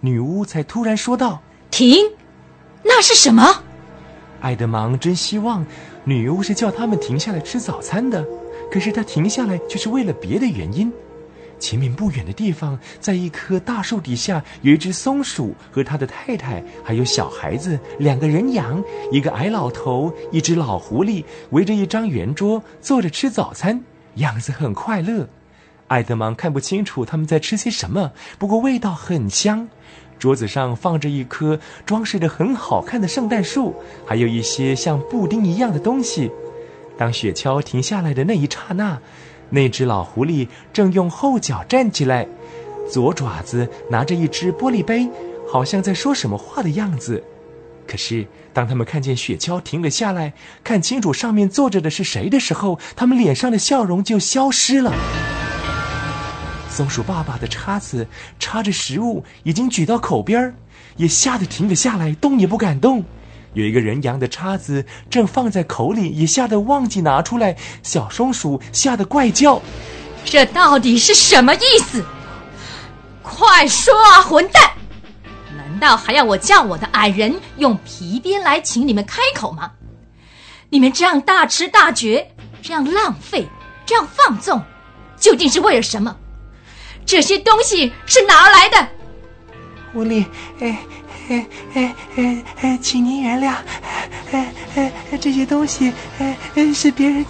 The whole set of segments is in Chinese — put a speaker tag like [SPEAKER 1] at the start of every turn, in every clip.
[SPEAKER 1] 女巫才突然说道：“
[SPEAKER 2] 停！那是什么？”
[SPEAKER 1] 爱德芒真希望女巫是叫他们停下来吃早餐的，可是他停下来却是为了别的原因。前面不远的地方，在一棵大树底下，有一只松鼠和他的太太，还有小孩子，两个人羊，一个矮老头，一只老狐狸，围着一张圆桌坐着吃早餐，样子很快乐。艾德芒看不清楚他们在吃些什么，不过味道很香。桌子上放着一棵装饰的很好看的圣诞树，还有一些像布丁一样的东西。当雪橇停下来的那一刹那。那只老狐狸正用后脚站起来，左爪子拿着一只玻璃杯，好像在说什么话的样子。可是，当他们看见雪橇停了下来，看清楚上面坐着的是谁的时候，他们脸上的笑容就消失了。松鼠爸爸的叉子插着食物，已经举到口边儿，也吓得停了下来，动也不敢动。有一个人羊的叉子正放在口里，也吓得忘记拿出来。小松鼠吓得怪叫：“
[SPEAKER 2] 这到底是什么意思？快说啊，混蛋！难道还要我叫我的矮人用皮鞭来请你们开口吗？你们这样大吃大嚼，这样浪费，这样放纵，究竟是为了什么？这些东西是哪儿来的？”
[SPEAKER 3] 狐狸，哎。哎哎哎哎，请您原谅，哎哎哎，这些东西哎哎是别人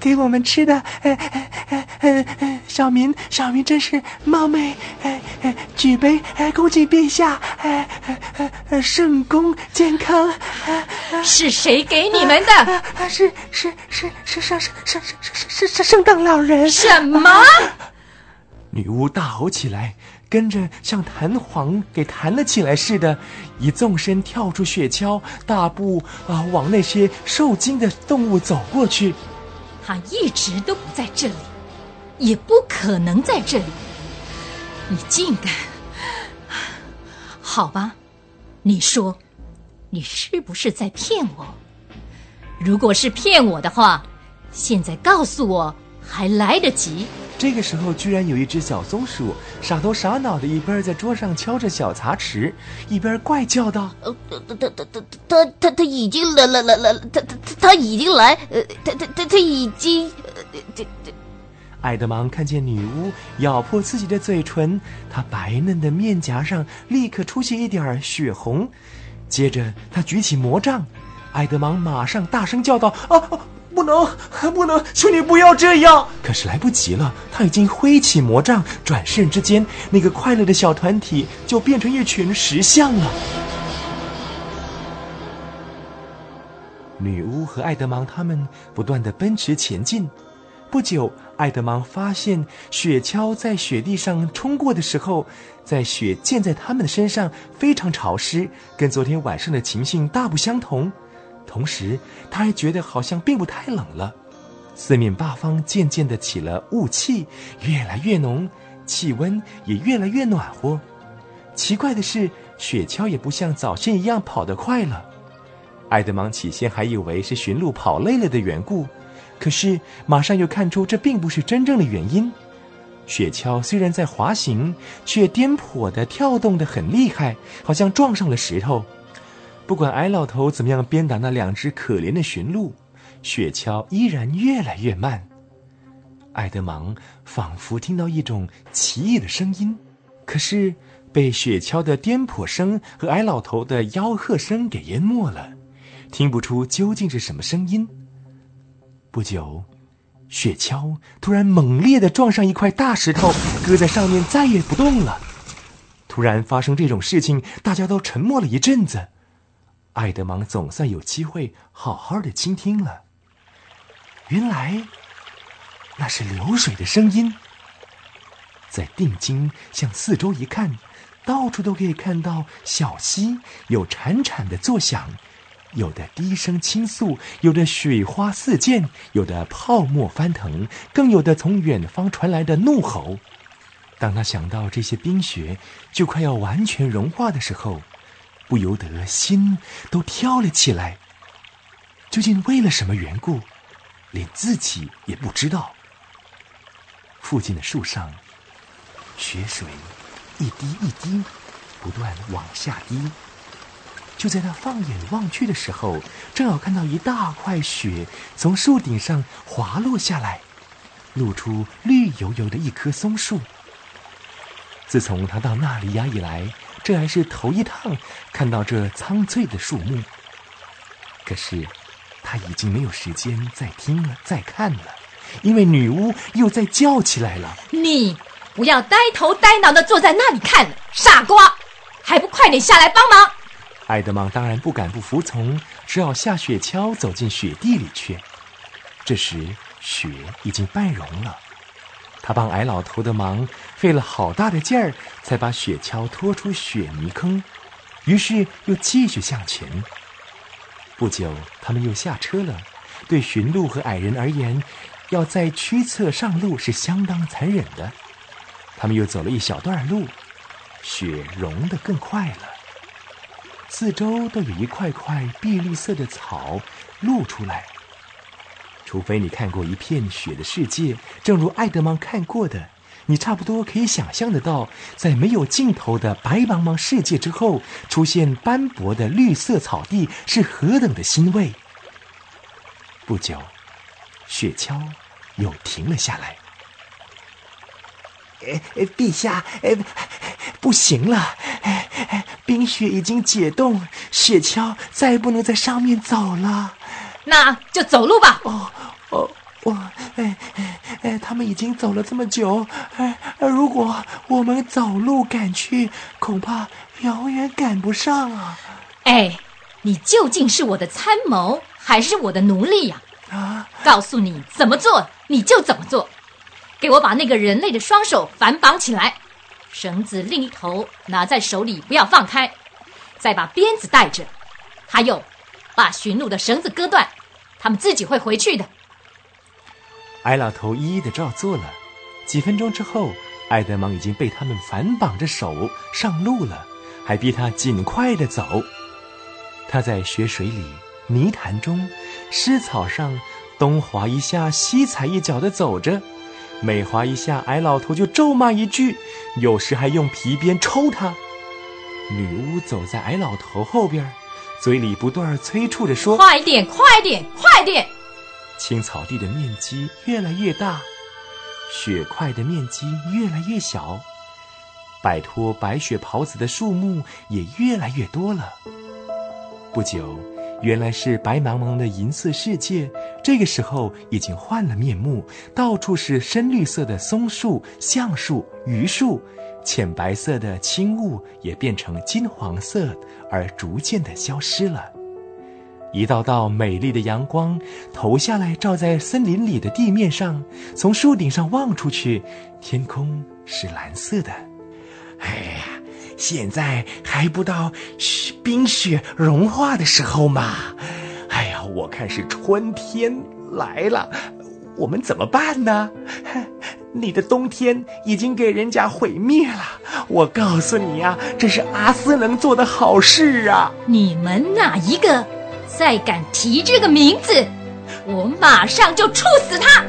[SPEAKER 3] 给我们吃的，哎哎哎哎哎，小民小民真是冒昧，哎哎举杯哎恭敬陛下，哎哎哎圣公健康，
[SPEAKER 2] 是谁给你们的？
[SPEAKER 3] 是是是是圣圣圣圣圣圣圣诞老人？
[SPEAKER 2] 什么？
[SPEAKER 1] 女巫大吼起来。跟着像弹簧给弹了起来似的，一纵身跳出雪橇，大步啊往那些受惊的动物走过去。
[SPEAKER 2] 他一直都不在这里，也不可能在这里。你竟敢！好吧，你说，你是不是在骗我？如果是骗我的话，现在告诉我还来得及。
[SPEAKER 1] 这个时候，居然有一只小松鼠傻头傻脑的，一边在桌上敲着小茶匙，一边怪叫道：“
[SPEAKER 4] 呃，他他他他他他他已经来来来来，他他他他已经来，呃，他他他他已经……这这。”
[SPEAKER 1] 爱德芒看见女巫咬破自己的嘴唇，她白嫩的面颊上立刻出现一点血红，接着他举起魔杖，爱德芒马上大声叫道：“啊！”不能，不能！求你不要这样！可是来不及了，他已经挥起魔杖，转瞬之间，那个快乐的小团体就变成一群石像了。女巫和爱德芒他们不断的奔驰前进。不久，爱德芒发现雪橇在雪地上冲过的时候，在雪溅在他们的身上，非常潮湿，跟昨天晚上的情形大不相同。同时，他还觉得好像并不太冷了。四面八方渐渐的起了雾气，越来越浓，气温也越来越暖和。奇怪的是，雪橇也不像早先一样跑得快了。爱德芒起先还以为是驯鹿跑累了的缘故，可是马上又看出这并不是真正的原因。雪橇虽然在滑行，却颠簸的跳动的很厉害，好像撞上了石头。不管矮老头怎么样鞭打那两只可怜的驯鹿，雪橇依然越来越慢。爱德芒仿佛听到一种奇异的声音，可是被雪橇的颠簸声和矮老头的吆喝声给淹没了，听不出究竟是什么声音。不久，雪橇突然猛烈的撞上一块大石头，搁在上面再也不动了。突然发生这种事情，大家都沉默了一阵子。爱德芒总算有机会好好的倾听了。原来那是流水的声音。在定睛向四周一看，到处都可以看到小溪有潺潺的作响，有的低声倾诉，有的水花四溅，有的泡沫翻腾，更有的从远方传来的怒吼。当他想到这些冰雪就快要完全融化的时候，不由得心都跳了起来。究竟为了什么缘故，连自己也不知道。附近的树上，雪水一滴一滴不断往下滴。就在他放眼望去的时候，正好看到一大块雪从树顶上滑落下来，露出绿油油的一棵松树。自从他到那里呀以来，这还是头一趟看到这苍翠的树木。可是，他已经没有时间再听了、再看了，因为女巫又在叫起来了：“
[SPEAKER 2] 你不要呆头呆脑的坐在那里看，傻瓜，还不快点下来帮忙！”
[SPEAKER 1] 爱德芒当然不敢不服从，只好下雪橇走进雪地里去。这时雪已经半融了，他帮矮老头的忙费了好大的劲儿，才把雪橇拖出雪泥坑。于是又继续向前。不久，他们又下车了。对驯鹿和矮人而言，要在驱策上路是相当残忍的。他们又走了一小段路，雪融得更快了。四周都有一块块碧绿色的草露出来。除非你看过一片雪的世界，正如爱德蒙看过的，你差不多可以想象得到，在没有尽头的白茫茫世界之后，出现斑驳的绿色草地是何等的欣慰。不久，雪橇又停了下来。
[SPEAKER 3] 哎哎，陛下，哎，不行了！哎，冰雪已经解冻，雪橇再也不能在上面走了。
[SPEAKER 2] 那就走路吧。
[SPEAKER 3] 哦哦，我哎哎，他们已经走了这么久，哎，如果我们走路赶去，恐怕永远赶不上啊！
[SPEAKER 2] 哎，你究竟是我的参谋，还是我的奴隶呀？啊！告诉你怎么做，你就怎么做。给我把那个人类的双手反绑起来，绳子另一头拿在手里，不要放开，再把鞭子带着，还有，把驯鹿的绳子割断，他们自己会回去的。
[SPEAKER 1] 矮老头一一的照做了。几分钟之后，爱德芒已经被他们反绑着手上路了，还逼他尽快的走。他在雪水里、泥潭中、湿草上东滑一下、西踩一脚的走着。每滑一下，矮老头就咒骂一句，有时还用皮鞭抽他。女巫走在矮老头后边，嘴里不断催促着说：“
[SPEAKER 2] 快点，快点，快点！”
[SPEAKER 1] 青草地的面积越来越大，雪块的面积越来越小，摆脱白雪袍子的树木也越来越多了。不久。原来是白茫茫的银色世界，这个时候已经换了面目，到处是深绿色的松树、橡树、榆树，浅白色的青雾也变成金黄色，而逐渐的消失了。一道道美丽的阳光投下来，照在森林里的地面上。从树顶上望出去，天空是蓝色的。
[SPEAKER 3] 哎呀！现在还不到冰雪融化的时候嘛！哎呀，我看是春天来了，我们怎么办呢？你的冬天已经给人家毁灭了。我告诉你呀，这是阿斯能做的好事啊！
[SPEAKER 2] 你们哪一个再敢提这个名字，我马上就处死他！